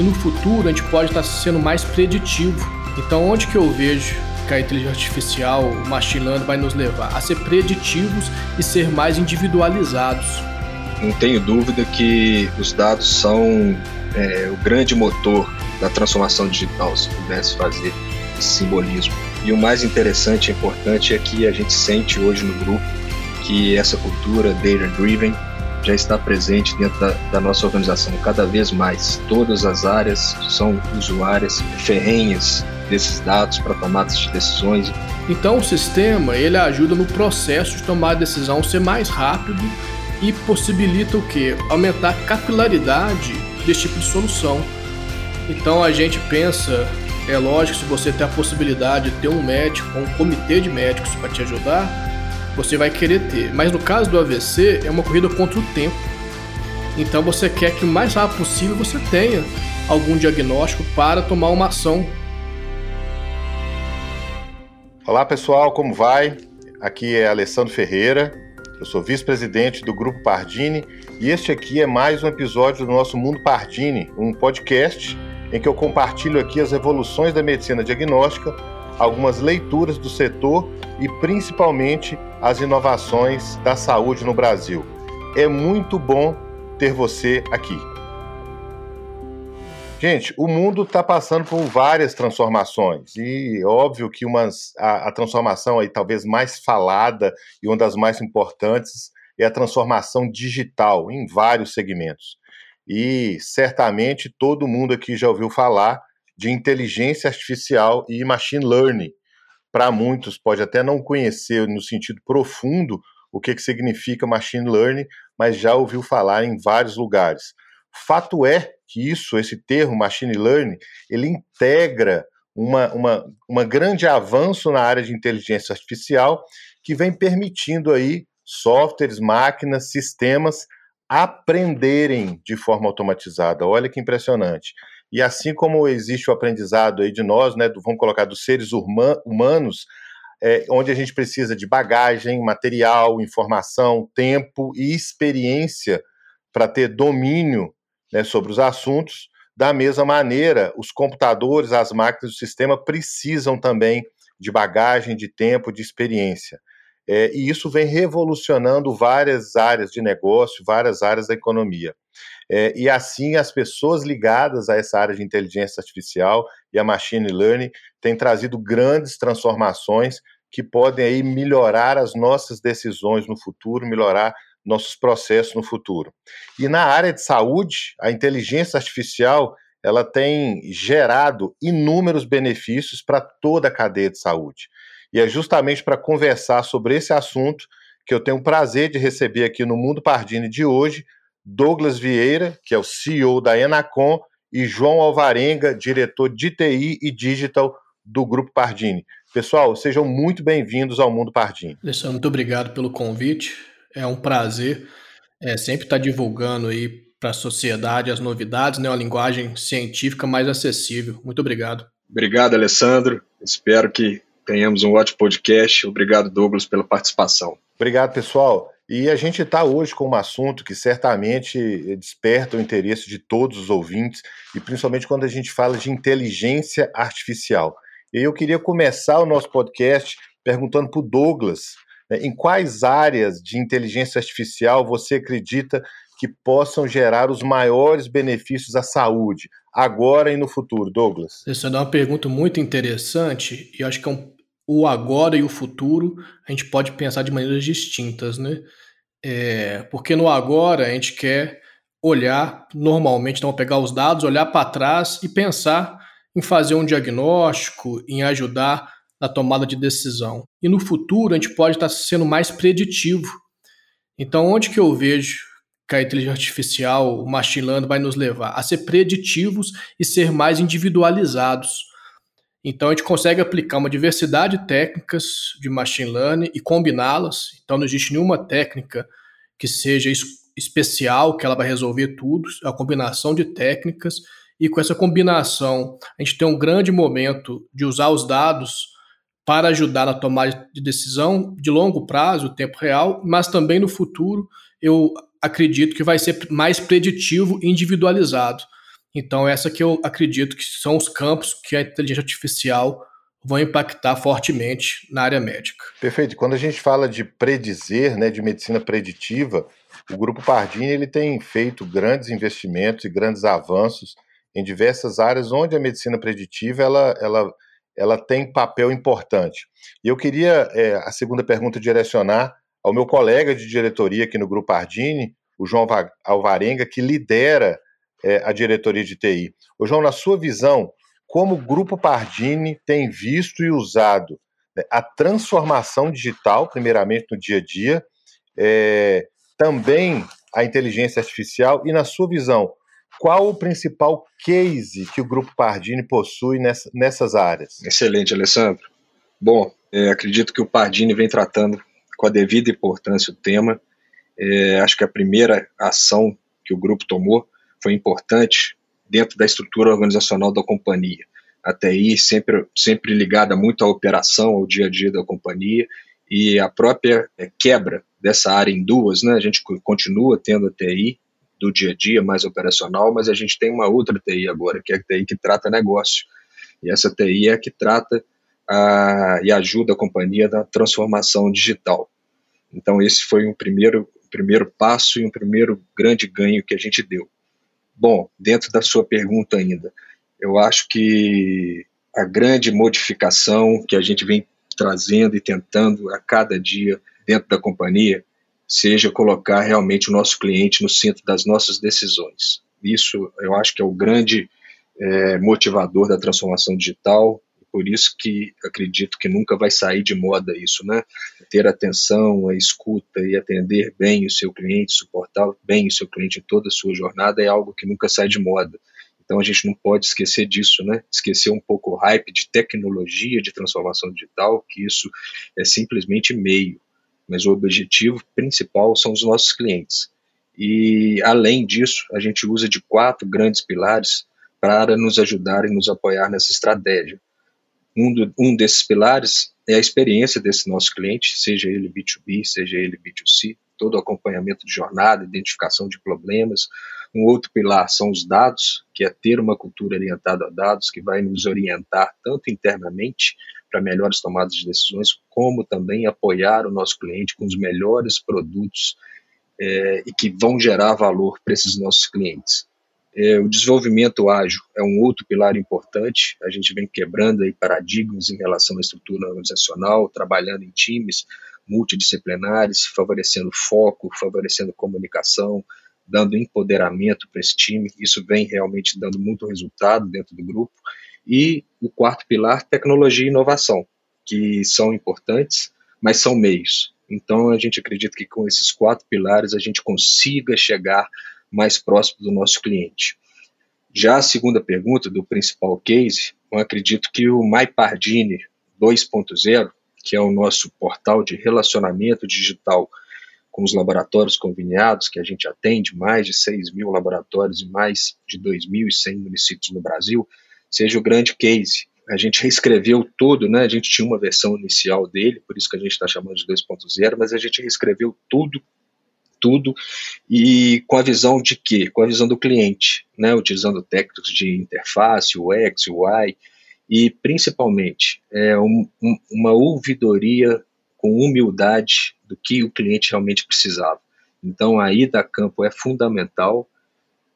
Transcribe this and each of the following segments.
e no futuro a gente pode estar sendo mais preditivo. Então, onde que eu vejo que a inteligência artificial, o machine learning vai nos levar? A ser preditivos e ser mais individualizados. Não tenho dúvida que os dados são é, o grande motor da transformação digital, se pudesse fazer esse simbolismo. E o mais interessante e importante é que a gente sente hoje no grupo que essa cultura data-driven já está presente dentro da, da, nossa organização cada vez mais. Todas as áreas são usuárias ferrenhas desses dados para tomadas de decisões. Então o sistema ele ajuda no processo de tomar a decisão ser mais rápido e possibilita o que? Aumentar a capilaridade desse tipo de solução. Então a gente pensa, é lógico, se você tem a possibilidade de ter um médico, um comitê de médicos para te ajudar, você vai querer ter. Mas no caso do AVC, é uma corrida contra o tempo. Então você quer que o mais rápido possível você tenha algum diagnóstico para tomar uma ação. Olá pessoal, como vai? Aqui é Alessandro Ferreira, eu sou vice-presidente do Grupo Pardini e este aqui é mais um episódio do nosso Mundo Pardini, um podcast em que eu compartilho aqui as evoluções da medicina diagnóstica, algumas leituras do setor e principalmente as inovações da saúde no Brasil. É muito bom ter você aqui. Gente, o mundo está passando por várias transformações e óbvio que umas, a, a, transformação aí talvez mais falada e uma das mais importantes é a transformação digital em vários segmentos. E certamente todo mundo aqui já ouviu falar de inteligência artificial e machine learning, para muitos pode até não conhecer no sentido profundo o que, que significa machine learning, mas já ouviu falar em vários lugares. Fato é que isso, esse termo machine learning, ele integra uma, uma, uma grande avanço na área de inteligência artificial que vem permitindo aí softwares, máquinas, sistemas aprenderem de forma automatizada. Olha que impressionante. E assim como existe o aprendizado aí de nós, né, do, vamos colocar dos seres humanos, é, onde a gente precisa de bagagem, material, informação, tempo e experiência para ter domínio né, sobre os assuntos, da mesma maneira, os computadores, as máquinas do sistema precisam também de bagagem, de tempo, de experiência. É, e isso vem revolucionando várias áreas de negócio, várias áreas da economia. É, e assim, as pessoas ligadas a essa área de inteligência artificial e a machine learning têm trazido grandes transformações que podem aí melhorar as nossas decisões no futuro, melhorar nossos processos no futuro. E na área de saúde, a inteligência artificial ela tem gerado inúmeros benefícios para toda a cadeia de saúde. E é justamente para conversar sobre esse assunto que eu tenho o prazer de receber aqui no Mundo Pardini de hoje Douglas Vieira, que é o CEO da Enacom, e João Alvarenga, diretor de TI e Digital do Grupo Pardini. Pessoal, sejam muito bem-vindos ao Mundo Pardini. Alessandro, muito obrigado pelo convite. É um prazer é, sempre estar divulgando aí para a sociedade as novidades, né, uma linguagem científica mais acessível. Muito obrigado. Obrigado, Alessandro. Espero que tenhamos um ótimo podcast. Obrigado, Douglas, pela participação. Obrigado, pessoal. E a gente está hoje com um assunto que certamente desperta o interesse de todos os ouvintes, e principalmente quando a gente fala de inteligência artificial. E eu queria começar o nosso podcast perguntando para o Douglas né, em quais áreas de inteligência artificial você acredita que possam gerar os maiores benefícios à saúde, agora e no futuro, Douglas? Essa é uma pergunta muito interessante e acho que é um, o agora e o futuro a gente pode pensar de maneiras distintas, né? É, porque no agora a gente quer olhar normalmente, então pegar os dados, olhar para trás e pensar em fazer um diagnóstico, em ajudar na tomada de decisão. E no futuro a gente pode estar sendo mais preditivo. Então, onde que eu vejo que a inteligência artificial, o machine learning vai nos levar? A ser preditivos e ser mais individualizados. Então a gente consegue aplicar uma diversidade de técnicas de machine learning e combiná-las. Então não existe nenhuma técnica que seja especial, que ela vai resolver tudo. É a combinação de técnicas e com essa combinação a gente tem um grande momento de usar os dados para ajudar na tomada de decisão de longo prazo, tempo real, mas também no futuro eu acredito que vai ser mais preditivo e individualizado. Então, essa que eu acredito que são os campos que a inteligência artificial vão impactar fortemente na área médica. Perfeito. Quando a gente fala de predizer, né, de medicina preditiva, o Grupo Pardini ele tem feito grandes investimentos e grandes avanços em diversas áreas onde a medicina preditiva ela, ela, ela tem papel importante. E eu queria é, a segunda pergunta direcionar ao meu colega de diretoria aqui no Grupo Pardini, o João Alvarenga, que lidera é, a diretoria de TI. Ô, João, na sua visão, como o Grupo Pardini tem visto e usado né, a transformação digital, primeiramente no dia a dia, é, também a inteligência artificial, e na sua visão, qual o principal case que o Grupo Pardini possui nessa, nessas áreas? Excelente, Alessandro. Bom, é, acredito que o Pardini vem tratando com a devida importância o tema. É, acho que a primeira ação que o grupo tomou foi importante dentro da estrutura organizacional da companhia. A TI sempre, sempre ligada muito à operação, ao dia a dia da companhia, e a própria é, quebra dessa área em duas, né? A gente continua tendo a TI do dia a dia, mais operacional, mas a gente tem uma outra TI agora, que é a TI que trata negócio. E essa TI é a que trata a, e ajuda a companhia na transformação digital. Então, esse foi um primeiro, primeiro passo e um primeiro grande ganho que a gente deu. Bom, dentro da sua pergunta ainda, eu acho que a grande modificação que a gente vem trazendo e tentando a cada dia dentro da companhia seja colocar realmente o nosso cliente no centro das nossas decisões. Isso eu acho que é o grande é, motivador da transformação digital, por isso que acredito que nunca vai sair de moda isso, né? Ter atenção, a escuta e atender bem o seu cliente, suportar bem o seu cliente em toda a sua jornada é algo que nunca sai de moda. Então a gente não pode esquecer disso, né? Esquecer um pouco o hype de tecnologia, de transformação digital, que isso é simplesmente meio, mas o objetivo principal são os nossos clientes. E além disso, a gente usa de quatro grandes pilares para nos ajudar e nos apoiar nessa estratégia um, do, um desses pilares é a experiência desse nosso cliente, seja ele B2B, seja ele B2C, todo o acompanhamento de jornada, identificação de problemas. Um outro pilar são os dados, que é ter uma cultura orientada a dados, que vai nos orientar tanto internamente para melhores tomadas de decisões, como também apoiar o nosso cliente com os melhores produtos é, e que vão gerar valor para esses nossos clientes. É, o desenvolvimento ágil é um outro pilar importante. A gente vem quebrando aí paradigmas em relação à estrutura organizacional, trabalhando em times multidisciplinares, favorecendo foco, favorecendo comunicação, dando empoderamento para esse time. Isso vem realmente dando muito resultado dentro do grupo. E o quarto pilar, tecnologia e inovação, que são importantes, mas são meios. Então a gente acredita que com esses quatro pilares a gente consiga chegar mais próximo do nosso cliente. Já a segunda pergunta do principal case, eu acredito que o MyPardini 2.0, que é o nosso portal de relacionamento digital com os laboratórios conveniados, que a gente atende mais de 6 mil laboratórios e mais de 2.100 municípios no Brasil, seja o grande case. A gente reescreveu tudo, né? A gente tinha uma versão inicial dele, por isso que a gente está chamando de 2.0, mas a gente reescreveu tudo tudo e com a visão de quê? Com a visão do cliente, né? utilizando técnicos de interface, UX, UI, e principalmente é, um, um, uma ouvidoria com humildade do que o cliente realmente precisava. Então a ida a campo é fundamental,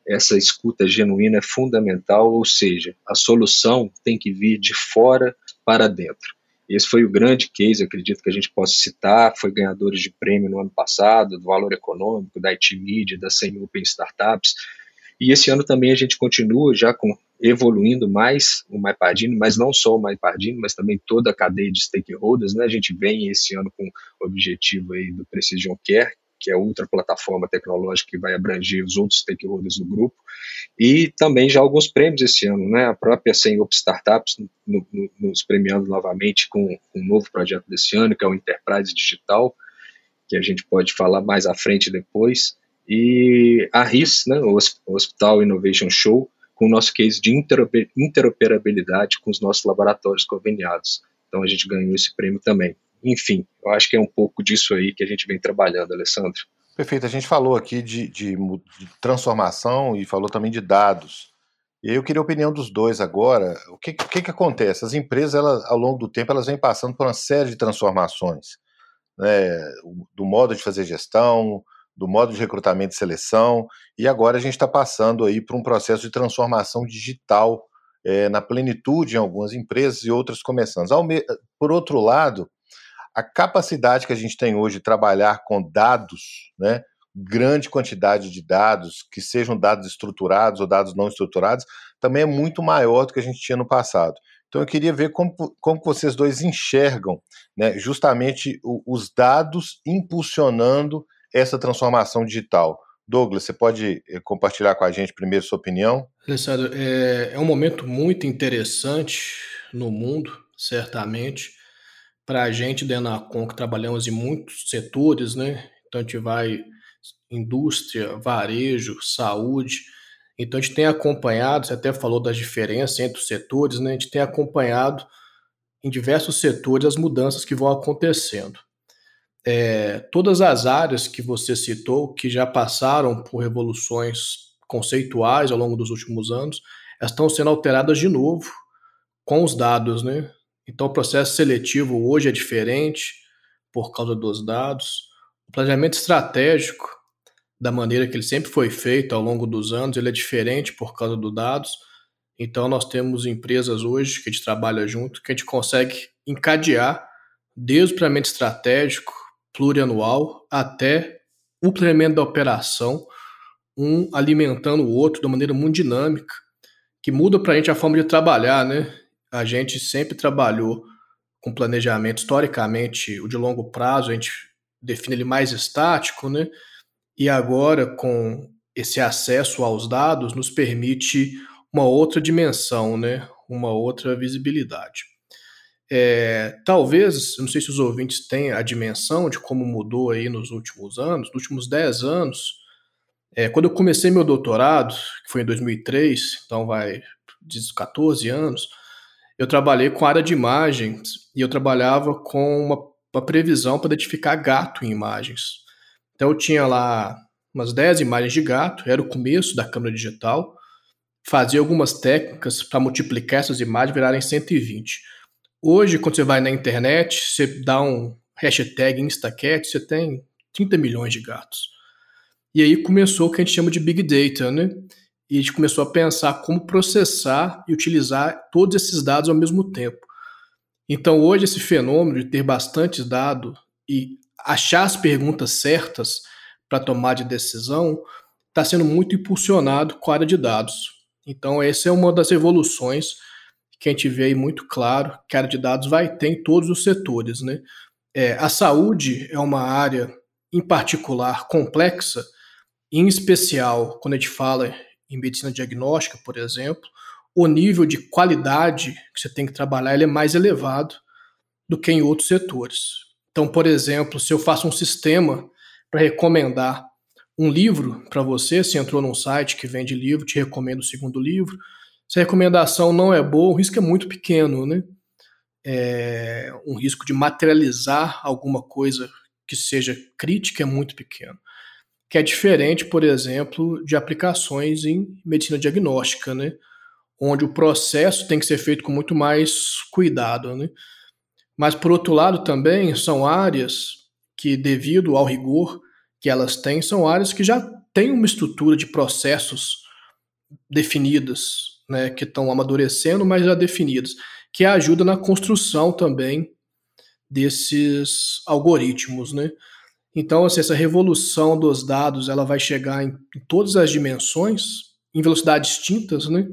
essa escuta genuína é fundamental, ou seja, a solução tem que vir de fora para dentro. Esse foi o grande case, acredito que a gente possa citar, foi ganhadores de prêmio no ano passado, do Valor Econômico, da IT Media, da 100 Open Startups, e esse ano também a gente continua já com evoluindo mais o MyPardini, mas não só o MyPardini, mas também toda a cadeia de stakeholders, né? A gente vem esse ano com o objetivo aí do Precision Care, que é outra plataforma tecnológica que vai abranger os outros stakeholders do grupo, e também já alguns prêmios esse ano, né? A própria Senhor Startups no, no, nos premiando novamente com, um novo projeto desse ano, que é o Enterprise Digital, que a gente pode falar mais à frente depois, e a RIS, né, o Hospital Innovation Show, com o nosso case de interoperabilidade com os nossos laboratórios conveniados. Então a gente ganhou esse prêmio também. Enfim, eu acho que é um pouco disso aí que a gente vem trabalhando, Alessandro. Perfeito. A gente falou aqui de, de, de transformação e falou também de dados. E eu queria a opinião dos dois agora. O que, que, que acontece? As empresas, elas, ao longo do tempo, elas vêm passando por uma série de transformações. Né? Do modo de fazer gestão, do modo de recrutamento e seleção, e agora a gente está passando aí por um processo de transformação digital é, na plenitude em algumas empresas e outras começando. Por outro lado, a capacidade que a gente tem hoje de trabalhar com dados, né, grande quantidade de dados, que sejam dados estruturados ou dados não estruturados, também é muito maior do que a gente tinha no passado. Então eu queria ver como, como vocês dois enxergam né, justamente o, os dados impulsionando essa transformação digital. Douglas, você pode eh, compartilhar com a gente primeiro sua opinião? Alessandro, é, é um momento muito interessante no mundo, certamente. Para a gente, da Enacom, que trabalhamos em muitos setores, né? Então a gente vai indústria, varejo, saúde. Então a gente tem acompanhado, você até falou das diferenças entre os setores, né? A gente tem acompanhado em diversos setores as mudanças que vão acontecendo. É, todas as áreas que você citou, que já passaram por revoluções conceituais ao longo dos últimos anos, estão sendo alteradas de novo com os dados, né? Então o processo seletivo hoje é diferente por causa dos dados. O planejamento estratégico, da maneira que ele sempre foi feito ao longo dos anos, ele é diferente por causa dos dados. Então nós temos empresas hoje que a gente trabalha junto, que a gente consegue encadear desde o planejamento estratégico, plurianual, até o planejamento da operação, um alimentando o outro de uma maneira muito dinâmica, que muda para a gente a forma de trabalhar, né? A gente sempre trabalhou com planejamento, historicamente, o de longo prazo, a gente define ele mais estático, né? E agora, com esse acesso aos dados, nos permite uma outra dimensão, né? Uma outra visibilidade. É, talvez, não sei se os ouvintes têm a dimensão de como mudou aí nos últimos anos, nos últimos 10 anos. É, quando eu comecei meu doutorado, que foi em 2003, então vai 14 anos, eu trabalhei com área de imagens e eu trabalhava com uma, uma previsão para identificar gato em imagens. Então eu tinha lá umas 10 imagens de gato, era o começo da câmera digital, fazia algumas técnicas para multiplicar essas imagens virarem 120. Hoje, quando você vai na internet, você dá um hashtag InstaCat, você tem 30 milhões de gatos. E aí começou o que a gente chama de Big Data, né? E a gente começou a pensar como processar e utilizar todos esses dados ao mesmo tempo. Então, hoje, esse fenômeno de ter bastante dado e achar as perguntas certas para tomar de decisão está sendo muito impulsionado com a área de dados. Então, essa é uma das evoluções que a gente vê aí muito claro que a área de dados vai ter em todos os setores. Né? É, a saúde é uma área, em particular, complexa, em especial quando a gente fala em medicina diagnóstica, por exemplo, o nível de qualidade que você tem que trabalhar é mais elevado do que em outros setores. Então, por exemplo, se eu faço um sistema para recomendar um livro para você, se entrou num site que vende livro, te recomendo o segundo livro. Se a recomendação não é boa, o risco é muito pequeno, né? É, um risco de materializar alguma coisa que seja crítica é muito pequeno que é diferente, por exemplo, de aplicações em medicina diagnóstica, né? onde o processo tem que ser feito com muito mais cuidado. Né? Mas, por outro lado, também são áreas que, devido ao rigor que elas têm, são áreas que já têm uma estrutura de processos definidas, né? que estão amadurecendo, mas já definidas, que ajuda na construção também desses algoritmos. Né? Então, assim, essa revolução dos dados ela vai chegar em, todas as dimensões, em velocidades distintas, né?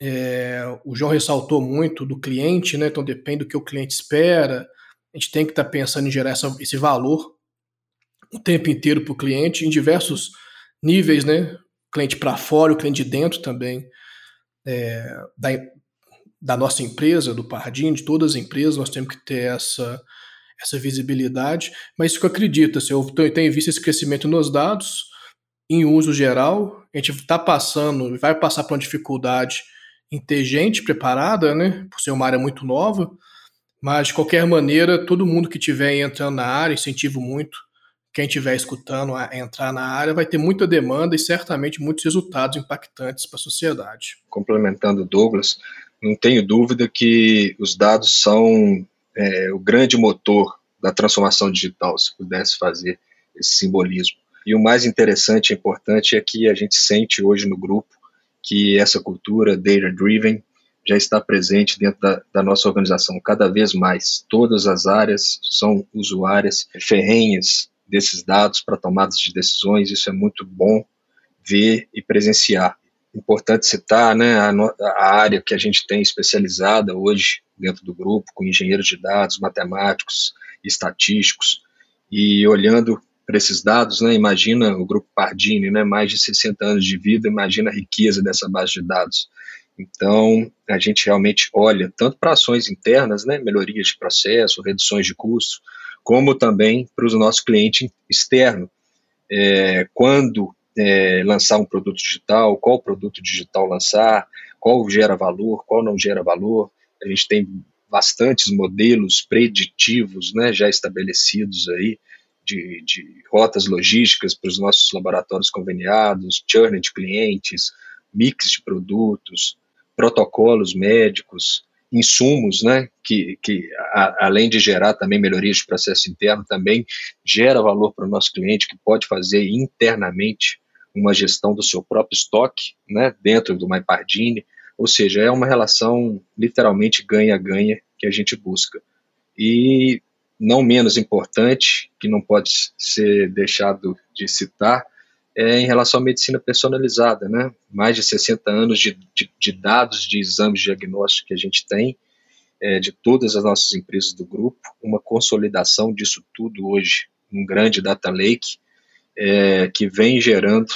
É, o João ressaltou muito do cliente, né? Então depende do que o cliente espera. A gente tem que estar tá pensando em gerar essa, esse valor o tempo inteiro para o cliente, em diversos níveis, né? cliente para fora, o cliente de dentro também é, da, da nossa empresa, do Pardim, de todas as empresas, nós temos que ter essa essa visibilidade, mas isso que eu acredito, assim, eu tenho visto esse crescimento nos dados, em uso geral, a gente está passando, vai passar por uma dificuldade em ter gente preparada, né, por ser uma área muito nova, mas de qualquer maneira, todo mundo que tiver entrando na área, incentivo muito quem estiver escutando a entrar na área vai ter muita demanda e certamente muitos resultados impactantes para a sociedade. Complementando Douglas, não tenho dúvida que os dados são é, o grande motor da transformação digital, se pudesse fazer esse simbolismo. E o mais interessante e importante é que a gente sente hoje no grupo que essa cultura data-driven já está presente dentro da, da, nossa organização cada vez mais. Todas as áreas são usuárias ferrenhas desses dados para tomadas de decisões, isso é muito bom ver e presenciar. Importante citar né, a, a área que a gente tem especializada hoje dentro do grupo, com engenheiros de dados, matemáticos, estatísticos, e olhando para esses dados, né, imagina o grupo Pardini, né, mais de 60 anos de vida, imagina a riqueza dessa base de dados. Então, a gente realmente olha tanto para ações internas, né, melhorias de processo, reduções de custo, como também para os nossos clientes externos. É, quando é, lançar um produto digital, qual produto digital lançar, qual gera valor, qual não gera valor. A gente tem bastantes modelos preditivos né, já estabelecidos aí de, de rotas logísticas para os nossos laboratórios conveniados, churn de clientes, mix de produtos, protocolos médicos, insumos, né, que, que a, além de gerar também melhorias de processo interno, também gera valor para o nosso cliente, que pode fazer internamente uma gestão do seu próprio estoque, né, dentro do MyPardini, ou seja, é uma relação literalmente ganha-ganha que a gente busca. E não menos importante, que não pode ser deixado de citar, é em relação à medicina personalizada, né? Mais de 60 anos de, de, de dados de exames diagnósticos que a gente tem, é, de todas as nossas empresas do grupo, uma consolidação disso tudo hoje, um grande data lake, é, que vem gerando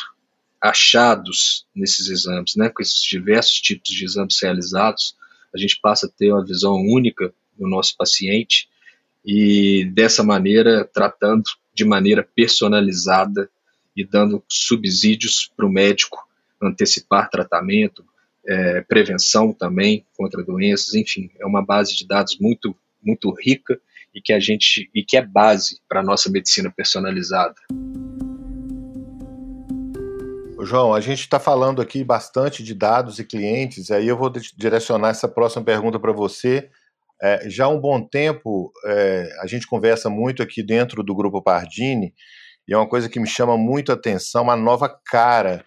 achados nesses exames, né? Com esses diversos tipos de exames realizados, a gente passa a ter uma visão única do nosso paciente e dessa maneira tratando de maneira personalizada e dando subsídios para o médico antecipar tratamento, é, prevenção também contra doenças, enfim, é uma base de dados muito muito rica e que a gente e que é base para a nossa medicina personalizada. João, a gente está falando aqui bastante de dados e clientes, aí eu vou direcionar essa próxima pergunta para você. É, já há um bom tempo, é, a gente conversa muito aqui dentro do Grupo Pardini, e é uma coisa que me chama muito a atenção, uma nova cara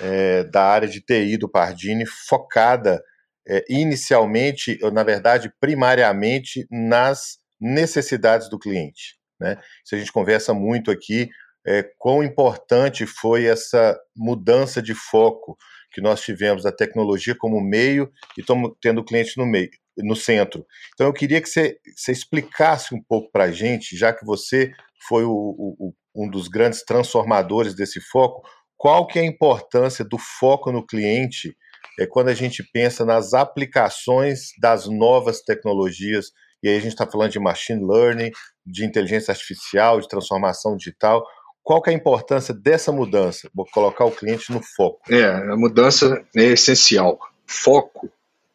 é, da área de TI do Pardini, focada é, inicialmente, ou na verdade, primariamente, nas necessidades do cliente. Né? Isso a gente conversa muito aqui, é, quão importante foi essa mudança de foco que nós tivemos da tecnologia como meio e estamos tendo o cliente no meio, no centro. Então eu queria que você, você explicasse um pouco para a gente, já que você foi o, o, um dos grandes transformadores desse foco, qual que é a importância do foco no cliente é, quando a gente pensa nas aplicações das novas tecnologias, e aí a gente está falando de machine learning, de inteligência artificial, de transformação digital, qual que é a importância dessa mudança? Vou colocar o cliente no foco. É, a mudança é essencial. Foco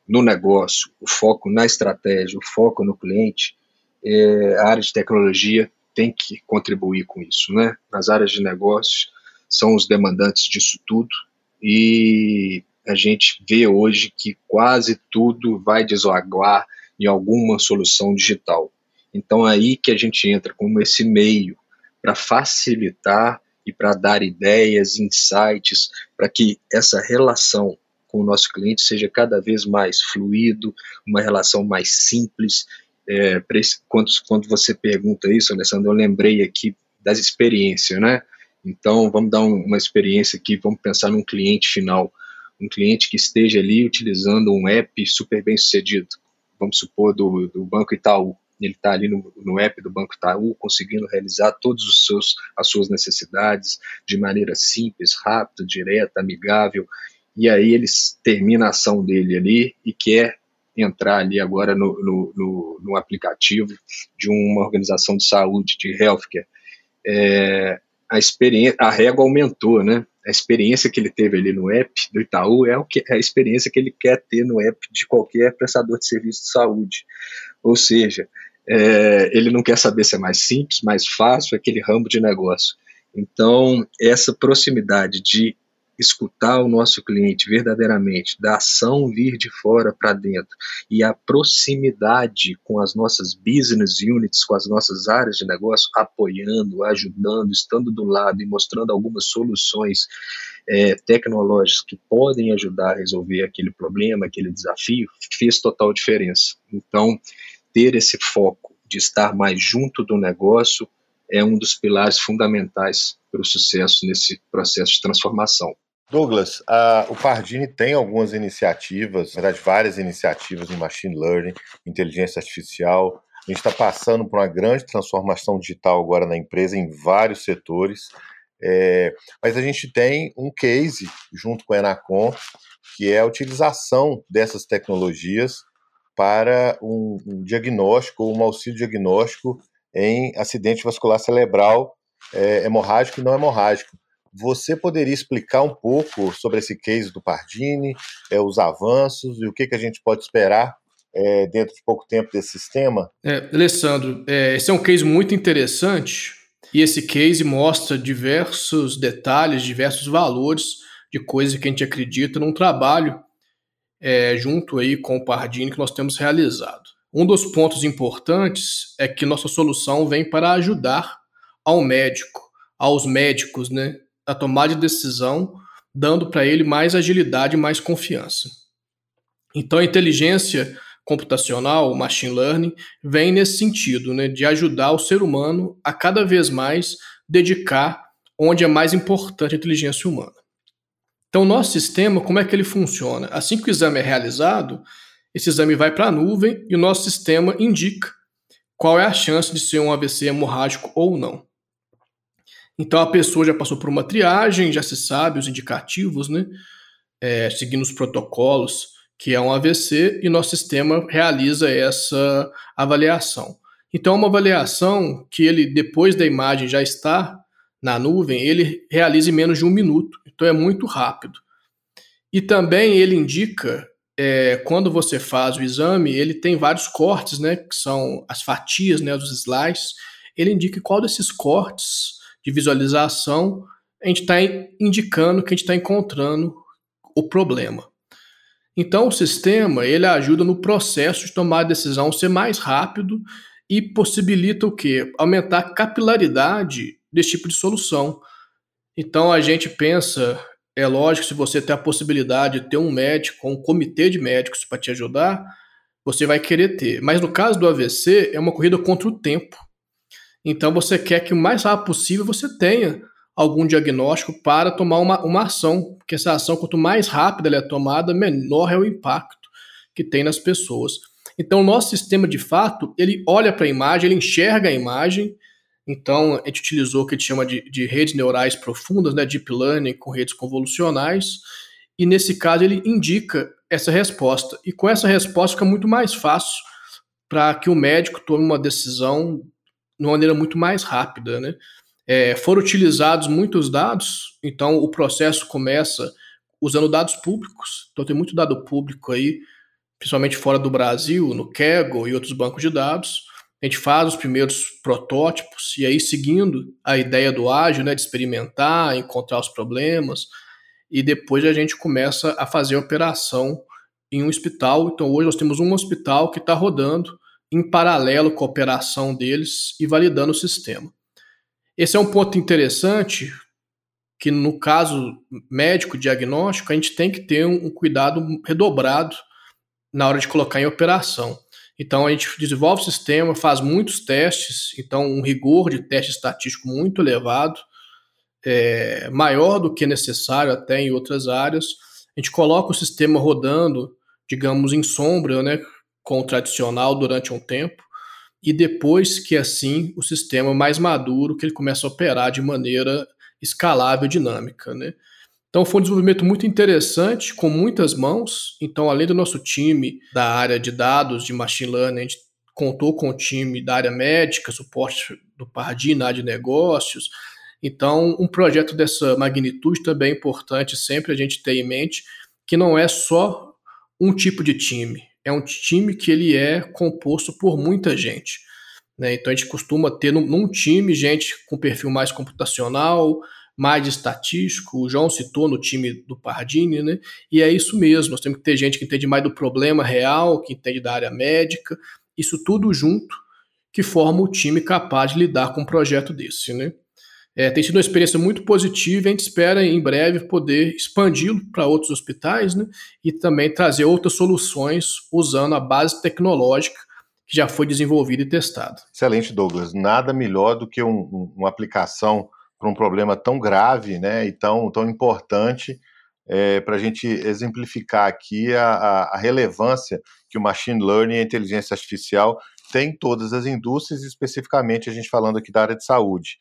no negócio, o foco na estratégia, o foco no cliente, é, a área de tecnologia tem que contribuir com isso, né? Nas áreas de negócio são os demandantes disso tudo e a gente vê hoje que quase tudo vai desaguar em alguma solução digital. Então aí que a gente entra como esse meio para facilitar e para dar ideias, insights, para que essa relação com o nosso cliente seja cada vez mais fluido, uma relação mais simples. É, quando, quando você pergunta isso, Alessandro, eu lembrei aqui das experiências, né? Então, vamos dar um, uma experiência aqui, vamos pensar num cliente final, um cliente que esteja ali utilizando um app super bem sucedido, vamos supor do, do Banco Itaú. Ele está ali no, no app do Banco Itaú, conseguindo realizar todas as suas necessidades de maneira simples, rápida, direta, amigável, e aí ele termina a ação dele ali e quer entrar ali agora no, no, no, no aplicativo de uma organização de saúde, de healthcare. É, a experiência, a régua aumentou, né? A experiência que ele teve ali no app do Itaú é, o que, é a experiência que ele quer ter no app de qualquer prestador de serviço de saúde. Ou seja, é, ele não quer saber se é mais simples, mais fácil, aquele ramo de negócio. Então, essa proximidade de escutar o nosso cliente verdadeiramente, da ação vir de fora para dentro e a proximidade com as nossas business units, com as nossas áreas de negócio, apoiando, ajudando, estando do lado e mostrando algumas soluções é, tecnológicas que podem ajudar a resolver aquele problema, aquele desafio, fez total diferença. Então, ter esse foco de estar mais junto do negócio é um dos pilares fundamentais para o sucesso nesse processo de transformação. Douglas, o Pardini tem algumas iniciativas, na verdade, várias iniciativas em machine learning, inteligência artificial. A gente está passando por uma grande transformação digital agora na empresa em vários setores. É, mas a gente tem um case junto com a Enacom, que é a utilização dessas tecnologias para um, um diagnóstico ou um auxílio diagnóstico em acidente vascular cerebral é, hemorrágico e não hemorrágico. Você poderia explicar um pouco sobre esse case do Pardini, é, os avanços e o que, que a gente pode esperar é, dentro de pouco tempo desse sistema? É, Alessandro, é, esse é um case muito interessante e esse case mostra diversos detalhes, diversos valores de coisas que a gente acredita num trabalho é, junto aí com o Pardini que nós temos realizado. Um dos pontos importantes é que nossa solução vem para ajudar ao médico, aos médicos, né, a tomar de decisão, dando para ele mais agilidade e mais confiança. Então, a inteligência computacional, o machine learning, vem nesse sentido, né, de ajudar o ser humano a cada vez mais dedicar onde é mais importante a inteligência humana. Então, nosso sistema, como é que ele funciona? Assim que o exame é realizado, esse exame vai para a nuvem e o nosso sistema indica qual é a chance de ser um AVC hemorrágico ou não. Então a pessoa já passou por uma triagem, já se sabe os indicativos, né? É, seguindo os protocolos, que é um AVC, e nosso sistema realiza essa avaliação. Então, é uma avaliação que ele, depois da imagem já está na nuvem, ele realiza em menos de um minuto. Então, é muito rápido. E também ele indica, é, quando você faz o exame, ele tem vários cortes, né, que são as fatias, né, dos slices. Ele indica qual desses cortes de visualização, a gente está indicando que a gente está encontrando o problema. Então, o sistema ele ajuda no processo de tomar a decisão ser mais rápido e possibilita o quê? Aumentar a capilaridade desse tipo de solução. Então, a gente pensa, é lógico, se você tem a possibilidade de ter um médico, um comitê de médicos para te ajudar, você vai querer ter. Mas no caso do AVC, é uma corrida contra o tempo. Então você quer que o mais rápido possível você tenha algum diagnóstico para tomar uma, uma ação, porque essa ação, quanto mais rápida ela é tomada, menor é o impacto que tem nas pessoas. Então, o nosso sistema, de fato, ele olha para a imagem, ele enxerga a imagem. Então, a gente utilizou o que a gente chama de, de redes neurais profundas, né, deep learning com redes convolucionais. E nesse caso, ele indica essa resposta. E com essa resposta fica muito mais fácil para que o médico tome uma decisão de uma maneira muito mais rápida. Né? É, foram utilizados muitos dados, então o processo começa usando dados públicos. Então tem muito dado público aí, principalmente fora do Brasil, no Kaggle e outros bancos de dados. A gente faz os primeiros protótipos e aí seguindo a ideia do ágil, né, de experimentar, encontrar os problemas e depois a gente começa a fazer a operação em um hospital. Então hoje nós temos um hospital que está rodando em paralelo com a operação deles e validando o sistema. Esse é um ponto interessante que no caso médico diagnóstico a gente tem que ter um cuidado redobrado na hora de colocar em operação. Então a gente desenvolve o sistema, faz muitos testes, então um rigor de teste estatístico muito elevado, é, maior do que necessário até em outras áreas. A gente coloca o sistema rodando, digamos, em sombra, né, com o tradicional durante um tempo, e depois que assim o sistema mais maduro, que ele começa a operar de maneira escalável e dinâmica. Né? Então foi um desenvolvimento muito interessante, com muitas mãos. Então, além do nosso time da área de dados, de machine learning, a gente contou com o time da área médica, suporte do Pardim na área de negócios. Então, um projeto dessa magnitude também é importante sempre a gente ter em mente que não é só um tipo de time é um time que ele é composto por muita gente. Né? Então a gente costuma ter num, num, time gente com perfil mais computacional, mais estatístico. O João citou no time do Pardini, né? E é isso mesmo. Nós temos que ter gente que entende mais do problema real, que entende da área médica. Isso tudo junto que forma o time capaz de lidar com um projeto desse, né? É, tem sido uma experiência muito positiva e a gente espera em breve poder expandi-lo para outros hospitais né, e também trazer outras soluções usando a base tecnológica que já foi desenvolvida e testada. Excelente, Douglas. Nada melhor do que um, um, uma aplicação para um problema tão grave né, e tão, tão importante é, para a gente exemplificar aqui a, a, a, relevância que o machine learning e a inteligência artificial tem em todas as indústrias, especificamente a gente falando aqui da área de saúde.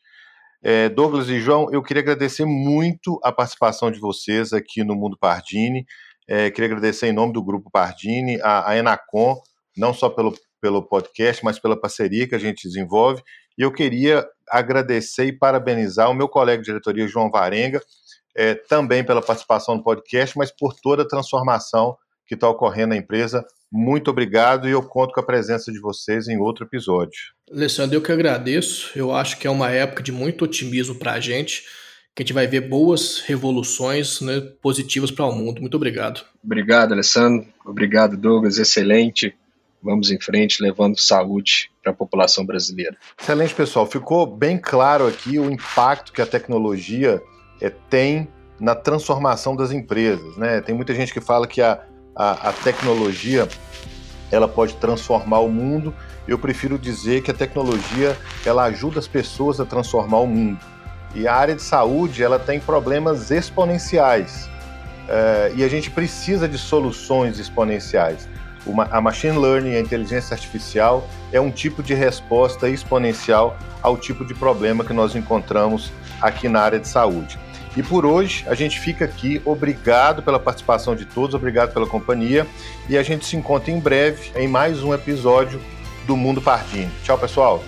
É, Douglas e João, eu queria agradecer muito a participação de vocês aqui no Mundo Pardini. É, queria agradecer em nome do Grupo Pardini, a, a Enacom, não só pelo, pelo podcast, mas pela parceria que a gente desenvolve. E eu queria agradecer e parabenizar o meu colega de diretoria, João Varenga, é, também pela participação no podcast, mas por toda a transformação que está ocorrendo na empresa. Muito obrigado e eu conto com a presença de vocês em outro episódio. Alessandro, eu que agradeço. Eu acho que é uma época de muito otimismo para a gente, que a gente vai ver boas revoluções né, positivas para o mundo. Muito obrigado. Obrigado, Alessandro. Obrigado, Douglas. Excelente. Vamos em frente, levando saúde para a população brasileira. Excelente, pessoal. Ficou bem claro aqui o impacto que a tecnologia é, tem na transformação das empresas. Né? Tem muita gente que fala que a a, a tecnologia ela pode transformar o mundo. Eu prefiro dizer que a tecnologia ela ajuda as pessoas a transformar o mundo. E a área de saúde ela tem problemas exponenciais é, e a gente precisa de soluções exponenciais. Uma, a machine learning, a inteligência artificial, é um tipo de resposta exponencial ao tipo de problema que nós encontramos aqui na área de saúde. E por hoje a gente fica aqui. Obrigado pela participação de todos, obrigado pela companhia. E a gente se encontra em breve em mais um episódio do Mundo Pardini. Tchau, pessoal.